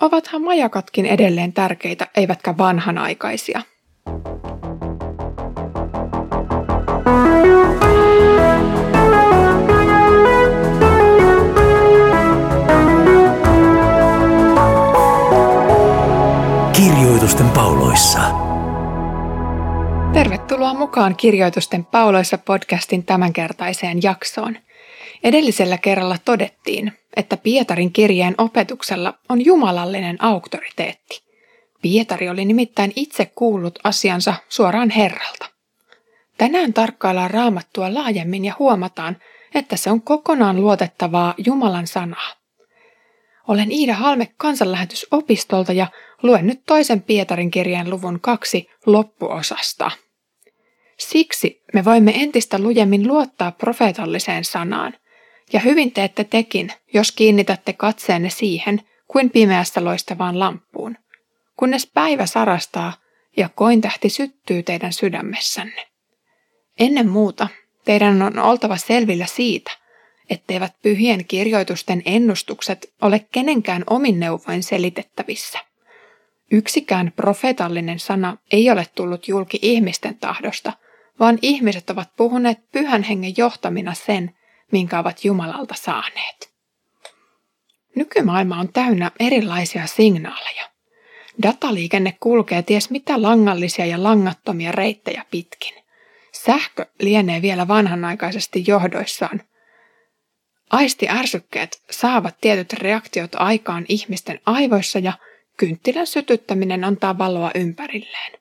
ovathan majakatkin edelleen tärkeitä, eivätkä vanhanaikaisia. Kirjoitusten pauloissa. Tervetuloa mukaan Kirjoitusten pauloissa podcastin tämänkertaiseen jaksoon. Edellisellä kerralla todettiin, että Pietarin kirjeen opetuksella on jumalallinen auktoriteetti. Pietari oli nimittäin itse kuullut asiansa suoraan Herralta. Tänään tarkkaillaan raamattua laajemmin ja huomataan, että se on kokonaan luotettavaa Jumalan sanaa. Olen Iida Halme kansanlähetysopistolta ja luen nyt toisen Pietarin kirjeen luvun kaksi loppuosasta. Siksi me voimme entistä lujemmin luottaa profeetalliseen sanaan, ja hyvin teette tekin, jos kiinnitätte katseenne siihen, kuin pimeässä loistavaan lamppuun, kunnes päivä sarastaa ja kointähti syttyy teidän sydämessänne. Ennen muuta teidän on oltava selvillä siitä, etteivät pyhien kirjoitusten ennustukset ole kenenkään omin neuvoin selitettävissä. Yksikään profeetallinen sana ei ole tullut julki ihmisten tahdosta, vaan ihmiset ovat puhuneet pyhän hengen johtamina sen, minkä ovat Jumalalta saaneet. Nykymaailma on täynnä erilaisia signaaleja. Dataliikenne kulkee ties mitä langallisia ja langattomia reittejä pitkin. Sähkö lienee vielä vanhanaikaisesti johdoissaan. Aistiärsykkeet saavat tietyt reaktiot aikaan ihmisten aivoissa ja kynttilän sytyttäminen antaa valoa ympärilleen.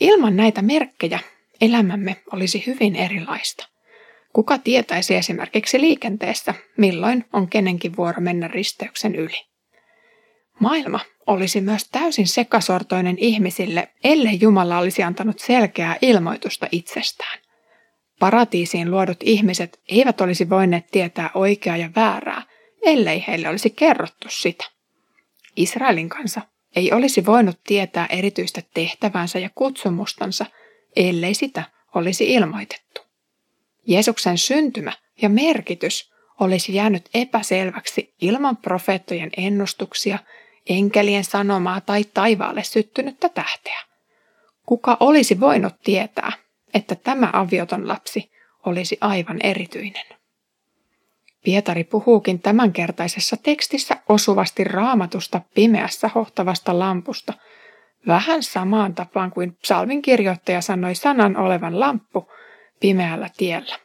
Ilman näitä merkkejä elämämme olisi hyvin erilaista. Kuka tietäisi esimerkiksi liikenteessä, milloin on kenenkin vuoro mennä risteyksen yli? Maailma olisi myös täysin sekasortoinen ihmisille, ellei Jumala olisi antanut selkeää ilmoitusta itsestään. Paratiisiin luodut ihmiset eivät olisi voineet tietää oikeaa ja väärää, ellei heille olisi kerrottu sitä. Israelin kansa ei olisi voinut tietää erityistä tehtävänsä ja kutsumustansa, ellei sitä olisi ilmoitettu. Jeesuksen syntymä ja merkitys olisi jäänyt epäselväksi ilman profeettojen ennustuksia, enkelien sanomaa tai taivaalle syttynyttä tähteä. Kuka olisi voinut tietää, että tämä avioton lapsi olisi aivan erityinen? Pietari puhuukin tämänkertaisessa tekstissä osuvasti raamatusta pimeässä hohtavasta lampusta, vähän samaan tapaan kuin psalmin kirjoittaja sanoi sanan olevan lamppu pimeällä tiellä.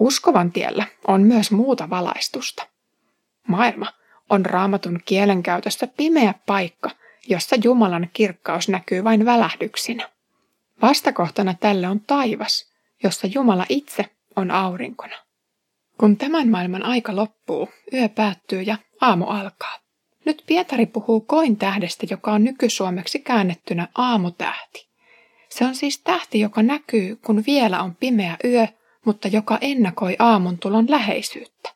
Uskovan tiellä on myös muuta valaistusta. Maailma on raamatun kielenkäytössä pimeä paikka, jossa Jumalan kirkkaus näkyy vain välähdyksinä. Vastakohtana tälle on taivas, jossa Jumala itse on aurinkona. Kun tämän maailman aika loppuu, yö päättyy ja aamu alkaa. Nyt Pietari puhuu koin tähdestä, joka on nykysuomeksi käännettynä aamutähti. Se on siis tähti, joka näkyy, kun vielä on pimeä yö, mutta joka ennakoi aamun tulon läheisyyttä.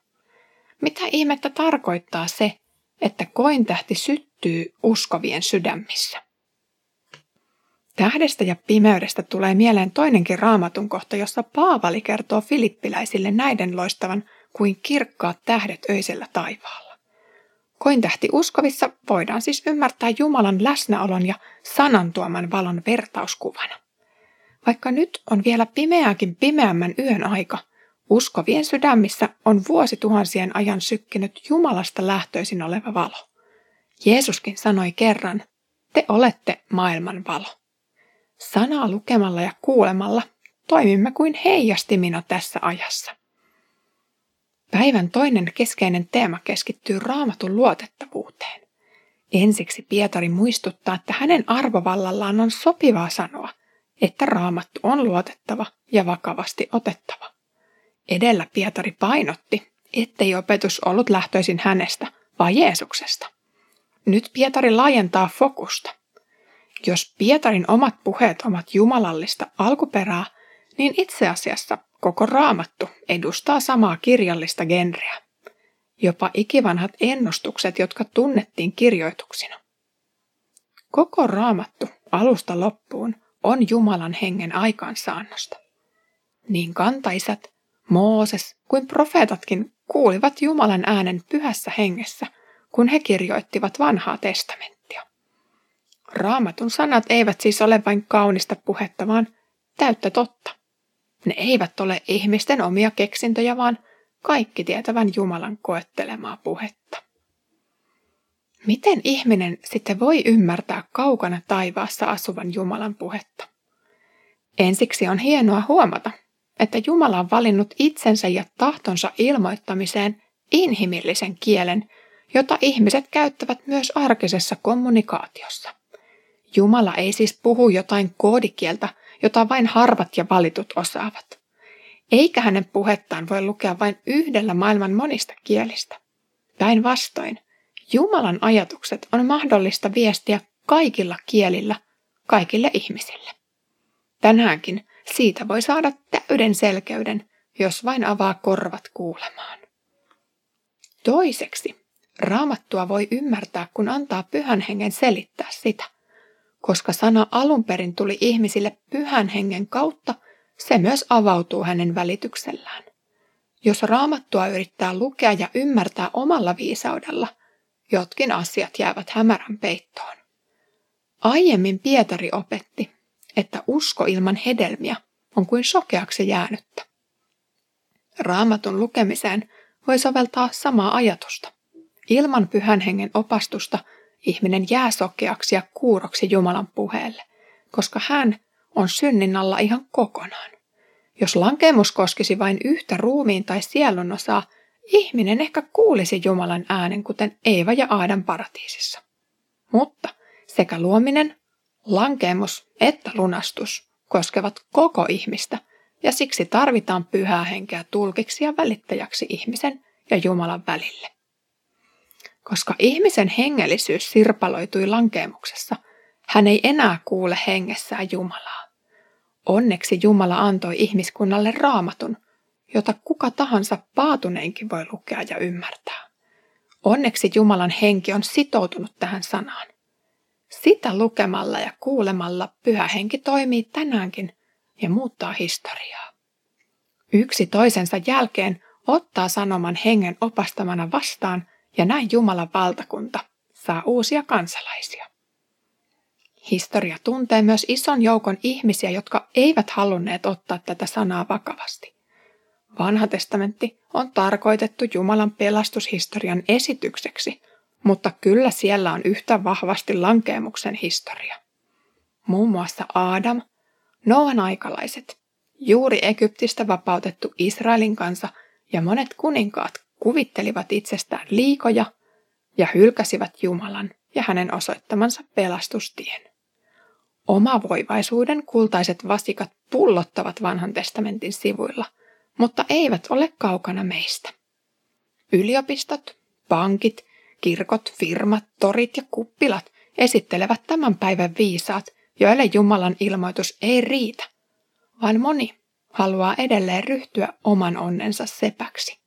Mitä ihmettä tarkoittaa se, että kointähti syttyy uskovien sydämissä? Tähdestä ja pimeydestä tulee mieleen toinenkin raamatun kohta, jossa Paavali kertoo filippiläisille näiden loistavan kuin kirkkaat tähdet öisellä taivaalla. Kointähti uskovissa voidaan siis ymmärtää Jumalan läsnäolon ja sanan tuoman valon vertauskuvana. Vaikka nyt on vielä pimeääkin pimeämmän yön aika, uskovien sydämissä on vuosituhansien ajan sykkinyt Jumalasta lähtöisin oleva valo. Jeesuskin sanoi kerran, te olette maailman valo. Sanaa lukemalla ja kuulemalla toimimme kuin heijastimina tässä ajassa. Päivän toinen keskeinen teema keskittyy raamatun luotettavuuteen. Ensiksi Pietari muistuttaa, että hänen arvovallallaan on sopivaa sanoa, että raamattu on luotettava ja vakavasti otettava. Edellä Pietari painotti, ettei opetus ollut lähtöisin hänestä, vaan Jeesuksesta. Nyt Pietari laajentaa fokusta – jos Pietarin omat puheet ovat jumalallista alkuperää, niin itse asiassa koko raamattu edustaa samaa kirjallista genreä. Jopa ikivanhat ennustukset, jotka tunnettiin kirjoituksina. Koko raamattu alusta loppuun on Jumalan hengen aikaansaannosta. Niin kantaisat, Mooses kuin profeetatkin kuulivat Jumalan äänen pyhässä hengessä, kun he kirjoittivat vanhaa testamenttia. Raamatun sanat eivät siis ole vain kaunista puhetta, vaan täyttä totta. Ne eivät ole ihmisten omia keksintöjä, vaan kaikki tietävän Jumalan koettelemaa puhetta. Miten ihminen sitten voi ymmärtää kaukana taivaassa asuvan Jumalan puhetta? Ensiksi on hienoa huomata, että Jumala on valinnut itsensä ja tahtonsa ilmoittamiseen inhimillisen kielen, jota ihmiset käyttävät myös arkisessa kommunikaatiossa. Jumala ei siis puhu jotain koodikieltä, jota vain harvat ja valitut osaavat. Eikä hänen puhettaan voi lukea vain yhdellä maailman monista kielistä. Päinvastoin, Jumalan ajatukset on mahdollista viestiä kaikilla kielillä, kaikille ihmisille. Tänäänkin siitä voi saada täyden selkeyden, jos vain avaa korvat kuulemaan. Toiseksi, raamattua voi ymmärtää, kun antaa pyhän hengen selittää sitä. Koska sana alun perin tuli ihmisille pyhän hengen kautta, se myös avautuu hänen välityksellään. Jos raamattua yrittää lukea ja ymmärtää omalla viisaudella, jotkin asiat jäävät hämärän peittoon. Aiemmin Pietari opetti, että usko ilman hedelmiä on kuin sokeaksi jäänyttä. Raamatun lukemiseen voi soveltaa samaa ajatusta. Ilman pyhän hengen opastusta ihminen jää sokeaksi ja kuuroksi Jumalan puheelle, koska hän on synnin alla ihan kokonaan. Jos lankemus koskisi vain yhtä ruumiin tai sielun osaa, ihminen ehkä kuulisi Jumalan äänen, kuten Eeva ja Aadan paratiisissa. Mutta sekä luominen, lankemus että lunastus koskevat koko ihmistä, ja siksi tarvitaan pyhää henkeä tulkiksi ja välittäjäksi ihmisen ja Jumalan välille. Koska ihmisen hengellisyys sirpaloitui lankeemuksessa, hän ei enää kuule hengessään Jumalaa. Onneksi Jumala antoi ihmiskunnalle raamatun, jota kuka tahansa paatuneinkin voi lukea ja ymmärtää. Onneksi Jumalan henki on sitoutunut tähän sanaan. Sitä lukemalla ja kuulemalla pyhä henki toimii tänäänkin ja muuttaa historiaa. Yksi toisensa jälkeen ottaa sanoman hengen opastamana vastaan ja näin Jumalan valtakunta saa uusia kansalaisia. Historia tuntee myös ison joukon ihmisiä, jotka eivät halunneet ottaa tätä sanaa vakavasti. Vanha testamentti on tarkoitettu Jumalan pelastushistorian esitykseksi, mutta kyllä siellä on yhtä vahvasti lankeemuksen historia. Muun muassa Aadam, Noan aikalaiset, juuri Egyptistä vapautettu Israelin kansa ja monet kuninkaat kuvittelivat itsestään liikoja ja hylkäsivät Jumalan ja hänen osoittamansa pelastustien. Omavoivaisuuden kultaiset vasikat pullottavat vanhan testamentin sivuilla, mutta eivät ole kaukana meistä. Yliopistot, pankit, kirkot, firmat, torit ja kuppilat esittelevät tämän päivän viisaat, joille Jumalan ilmoitus ei riitä, vaan moni haluaa edelleen ryhtyä oman onnensa sepäksi.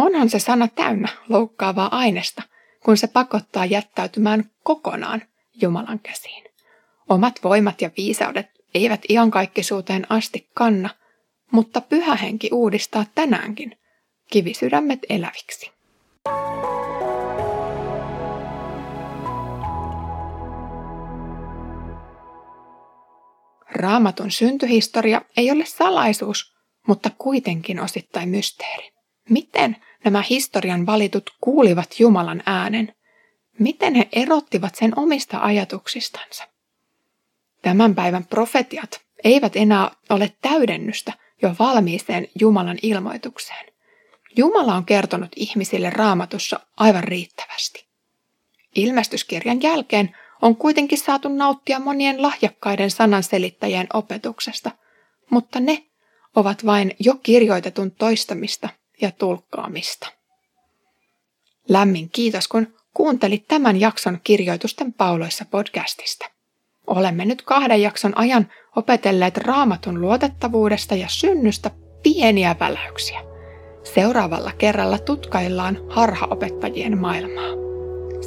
Onhan se sana täynnä loukkaavaa aineesta, kun se pakottaa jättäytymään kokonaan Jumalan käsiin. Omat voimat ja viisaudet eivät iankaikkisuuteen asti kanna, mutta pyhä henki uudistaa tänäänkin kivisydämet eläviksi. Raamatun syntyhistoria ei ole salaisuus, mutta kuitenkin osittain mysteeri. Miten nämä historian valitut kuulivat Jumalan äänen? Miten he erottivat sen omista ajatuksistansa? Tämän päivän profetiat eivät enää ole täydennystä jo valmiiseen Jumalan ilmoitukseen. Jumala on kertonut ihmisille raamatussa aivan riittävästi. Ilmestyskirjan jälkeen on kuitenkin saatu nauttia monien lahjakkaiden sananselittäjien opetuksesta, mutta ne ovat vain jo kirjoitetun toistamista ja tulkkaamista. Lämmin kiitos, kun kuuntelit tämän jakson kirjoitusten pauloissa podcastista. Olemme nyt kahden jakson ajan opetelleet raamatun luotettavuudesta ja synnystä pieniä väläyksiä. Seuraavalla kerralla tutkaillaan harhaopettajien maailmaa.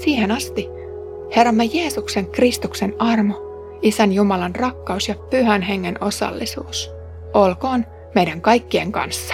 Siihen asti Herramme Jeesuksen Kristuksen armo, Isän Jumalan rakkaus ja Pyhän Hengen osallisuus olkoon meidän kaikkien kanssa.